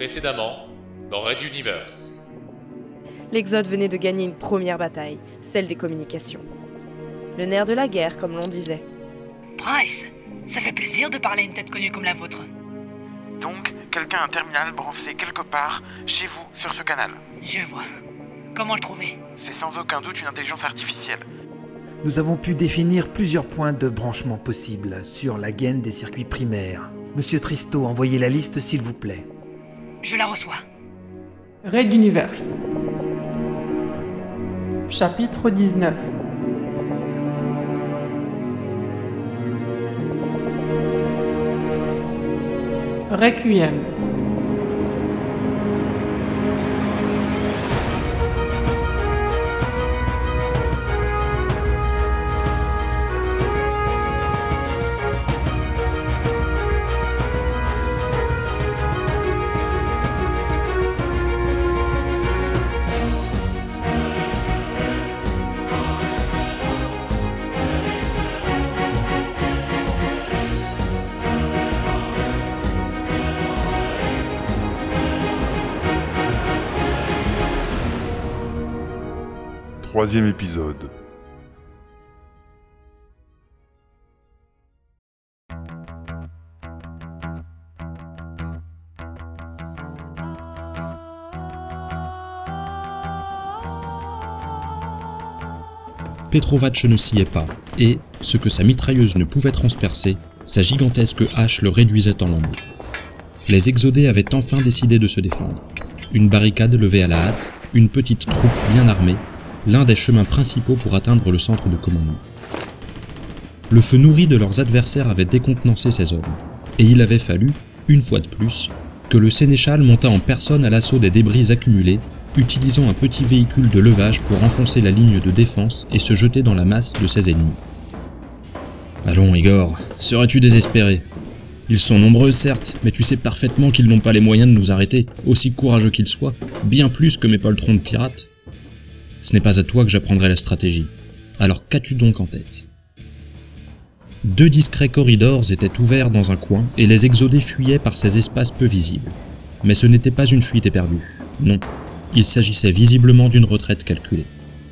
Précédemment, dans Red Universe. L'Exode venait de gagner une première bataille, celle des communications. Le nerf de la guerre, comme l'on disait. Price, ça fait plaisir de parler à une tête connue comme la vôtre. Donc, quelqu'un a un terminal branché quelque part chez vous sur ce canal. Je vois. Comment le trouver? C'est sans aucun doute une intelligence artificielle. Nous avons pu définir plusieurs points de branchement possibles sur la gaine des circuits primaires. Monsieur Tristo, envoyez la liste s'il vous plaît. Je la reçois. Raid Universe. Chapitre 19 Requiem. Troisième épisode. Petrovac ne sciait pas, et, ce que sa mitrailleuse ne pouvait transpercer, sa gigantesque hache le réduisait en lambeaux. Les exodés avaient enfin décidé de se défendre. Une barricade levée à la hâte, une petite troupe bien armée, l'un des chemins principaux pour atteindre le centre de commandement. Le feu nourri de leurs adversaires avait décontenancé ces hommes, et il avait fallu, une fois de plus, que le sénéchal montât en personne à l'assaut des débris accumulés, utilisant un petit véhicule de levage pour enfoncer la ligne de défense et se jeter dans la masse de ses ennemis. Allons, Igor, serais-tu désespéré? Ils sont nombreux, certes, mais tu sais parfaitement qu'ils n'ont pas les moyens de nous arrêter, aussi courageux qu'ils soient, bien plus que mes poltrons de pirates. Ce n'est pas à toi que j'apprendrai la stratégie. Alors qu'as-tu donc en tête? Deux discrets corridors étaient ouverts dans un coin et les exodés fuyaient par ces espaces peu visibles. Mais ce n'était pas une fuite éperdue. Non. Il s'agissait visiblement d'une retraite calculée.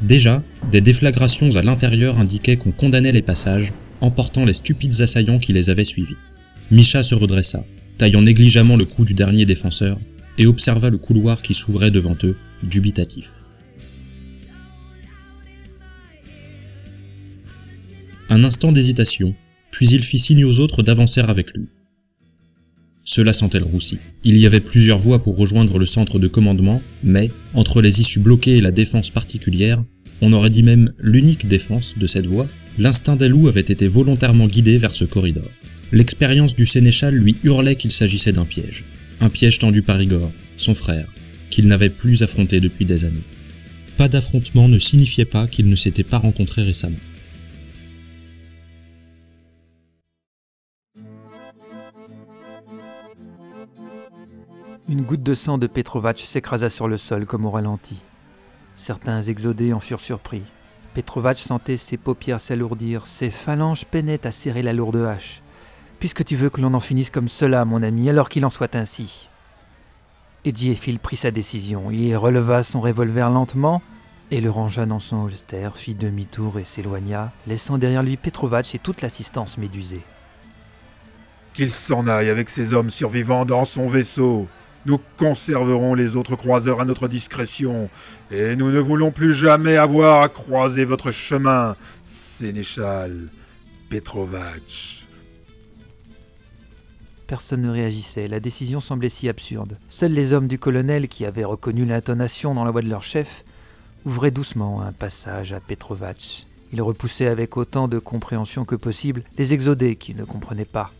Déjà, des déflagrations à l'intérieur indiquaient qu'on condamnait les passages, emportant les stupides assaillants qui les avaient suivis. Misha se redressa, taillant négligemment le cou du dernier défenseur, et observa le couloir qui s'ouvrait devant eux, dubitatif. Un instant d'hésitation, puis il fit signe aux autres d'avancer avec lui. Cela sentait le roussi. Il y avait plusieurs voies pour rejoindre le centre de commandement, mais, entre les issues bloquées et la défense particulière, on aurait dit même l'unique défense de cette voie, l'instinct des loups avait été volontairement guidé vers ce corridor. L'expérience du sénéchal lui hurlait qu'il s'agissait d'un piège. Un piège tendu par Igor, son frère, qu'il n'avait plus affronté depuis des années. Pas d'affrontement ne signifiait pas qu'ils ne s'étaient pas rencontrés récemment. Une goutte de sang de Petrovac s'écrasa sur le sol comme au ralenti. Certains exodés en furent surpris. Petrovac sentait ses paupières s'alourdir, ses phalanges peinaient à serrer la lourde hache. Puisque tu veux que l'on en finisse comme cela, mon ami, alors qu'il en soit ainsi. Ediephil prit sa décision. Il releva son revolver lentement et le rangea dans son holster, fit demi-tour et s'éloigna, laissant derrière lui Petrovac et toute l'assistance médusée. Qu'il s'en aille avec ses hommes survivants dans son vaisseau. Nous conserverons les autres croiseurs à notre discrétion, et nous ne voulons plus jamais avoir à croiser votre chemin, Sénéchal Petrovac. Personne ne réagissait, la décision semblait si absurde. Seuls les hommes du colonel, qui avaient reconnu l'intonation dans la voix de leur chef, ouvraient doucement un passage à Petrovac. Ils repoussaient avec autant de compréhension que possible les exodés qui ne comprenaient pas.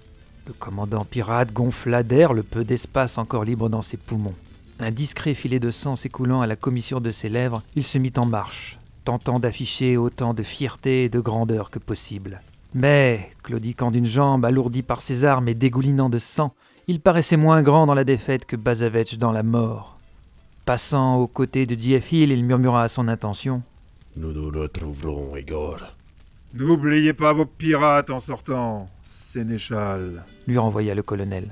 Le commandant pirate gonfla d'air le peu d'espace encore libre dans ses poumons. Un discret filet de sang s'écoulant à la commissure de ses lèvres, il se mit en marche, tentant d'afficher autant de fierté et de grandeur que possible. Mais, claudiquant d'une jambe, alourdi par ses armes et dégoulinant de sang, il paraissait moins grand dans la défaite que Bazavetch dans la mort. Passant aux côtés de Hill, il murmura à son intention Nous nous retrouverons, Igor. N'oubliez pas vos pirates en sortant, Sénéchal, lui renvoya le colonel.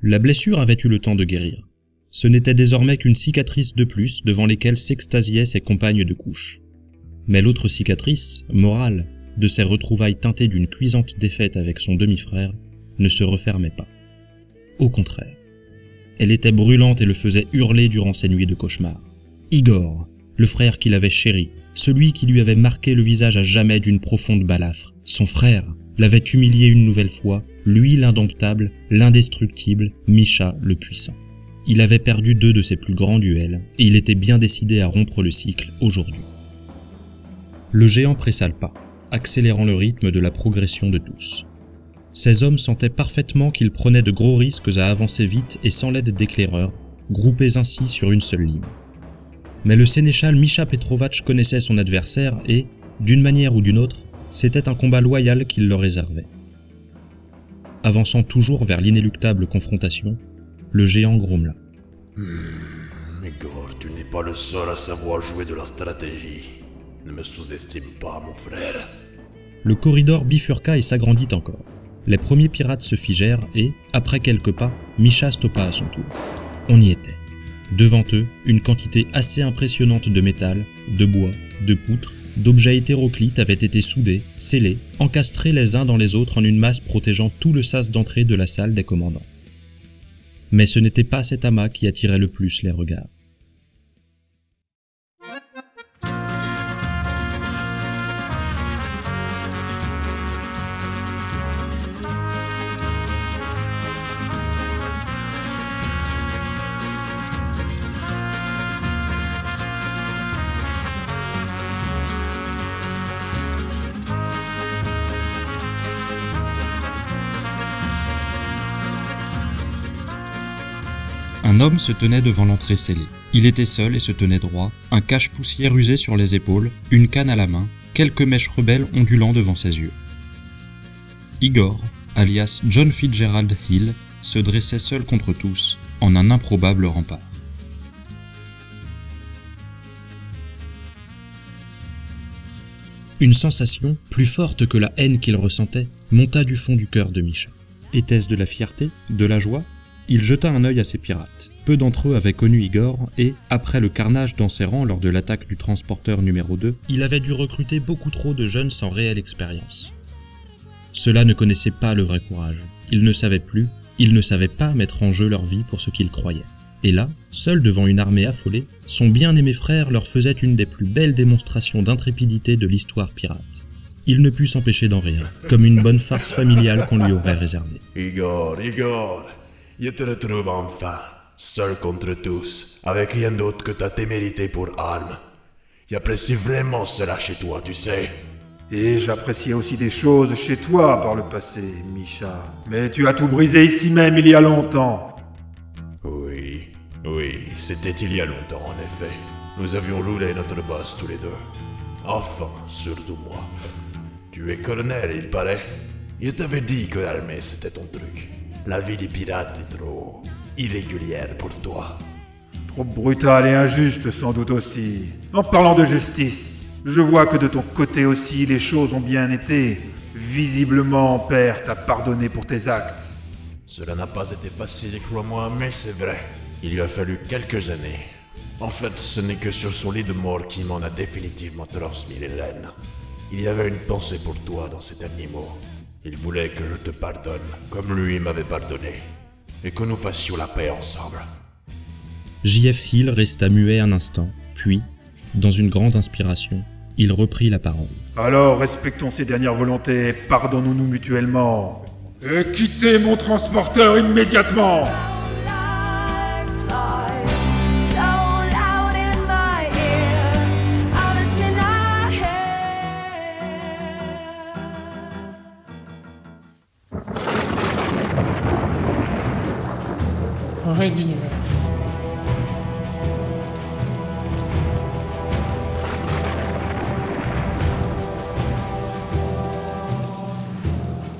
La blessure avait eu le temps de guérir. Ce n'était désormais qu'une cicatrice de plus devant lesquelles s'extasiaient ses compagnes de couche. Mais l'autre cicatrice, morale, de ses retrouvailles teintées d'une cuisante défaite avec son demi-frère, ne se refermait pas. Au contraire. Elle était brûlante et le faisait hurler durant ses nuits de cauchemar. Igor, le frère qu'il avait chéri, celui qui lui avait marqué le visage à jamais d'une profonde balafre, son frère, l'avait humilié une nouvelle fois, lui l'indomptable, l'indestructible, Misha le puissant. Il avait perdu deux de ses plus grands duels, et il était bien décidé à rompre le cycle aujourd'hui. Le géant pressa le pas, accélérant le rythme de la progression de tous. Ces hommes sentaient parfaitement qu'ils prenaient de gros risques à avancer vite et sans l'aide d'éclaireurs, groupés ainsi sur une seule ligne. Mais le sénéchal Misha Petrovac connaissait son adversaire et, d'une manière ou d'une autre, c'était un combat loyal qu'il leur réservait. Avançant toujours vers l'inéluctable confrontation, le géant grommela. Hmm, Igor, tu n'es pas le seul à savoir jouer de la stratégie. Ne me sous-estime pas, mon frère. Le corridor bifurqua et s'agrandit encore. Les premiers pirates se figèrent et, après quelques pas, Misha stoppa à son tour. On y était. Devant eux, une quantité assez impressionnante de métal, de bois, de poutres, d'objets hétéroclites avaient été soudés, scellés, encastrés les uns dans les autres en une masse protégeant tout le sas d'entrée de la salle des commandants. Mais ce n'était pas cet amas qui attirait le plus les regards. Homme se tenait devant l'entrée scellée. Il était seul et se tenait droit, un cache-poussière usé sur les épaules, une canne à la main, quelques mèches rebelles ondulant devant ses yeux. Igor, alias John Fitzgerald Hill, se dressait seul contre tous, en un improbable rempart. Une sensation, plus forte que la haine qu'il ressentait, monta du fond du cœur de Misha. Était-ce de la fierté, de la joie Il jeta un œil à ses pirates. Peu d'entre eux avaient connu Igor et, après le carnage dans ses rangs lors de l'attaque du transporteur numéro 2, il avait dû recruter beaucoup trop de jeunes sans réelle expérience. Ceux-là ne connaissaient pas le vrai courage. Ils ne savaient plus, ils ne savaient pas mettre en jeu leur vie pour ce qu'ils croyaient. Et là, seul devant une armée affolée, son bien-aimé frère leur faisait une des plus belles démonstrations d'intrépidité de l'histoire pirate. Il ne put s'empêcher d'en rire, comme une bonne farce familiale qu'on lui aurait réservée. Igor, Igor, je te retrouve enfin, seul contre tous, avec rien d'autre que ta témérité pour arme. J'apprécie vraiment cela chez toi, tu sais. Et j'appréciais aussi des choses chez toi par le passé, Misha. Mais tu as tout brisé ici même il y a longtemps. Oui, oui, c'était il y a longtemps en effet. Nous avions roulé notre boss tous les deux. Enfin, surtout moi. Tu es colonel, il paraît. Je t'avais dit que l'armée c'était ton truc. La vie des pirates est trop irrégulière pour toi. Trop brutale et injuste sans doute aussi. En parlant de justice, je vois que de ton côté aussi les choses ont bien été. Visiblement, père t'a pardonné pour tes actes. Cela n'a pas été facile, crois-moi, mais c'est vrai. Il lui a fallu quelques années. En fait, ce n'est que sur son lit de mort qu'il m'en a définitivement transmis les rênes. Il y avait une pensée pour toi dans ces derniers mots. Il voulait que je te pardonne, comme lui m'avait pardonné, et que nous fassions la paix ensemble. J.F. Hill resta muet un instant, puis, dans une grande inspiration, il reprit la parole. Alors respectons ses dernières volontés et pardonnons-nous mutuellement. Et quittez mon transporteur immédiatement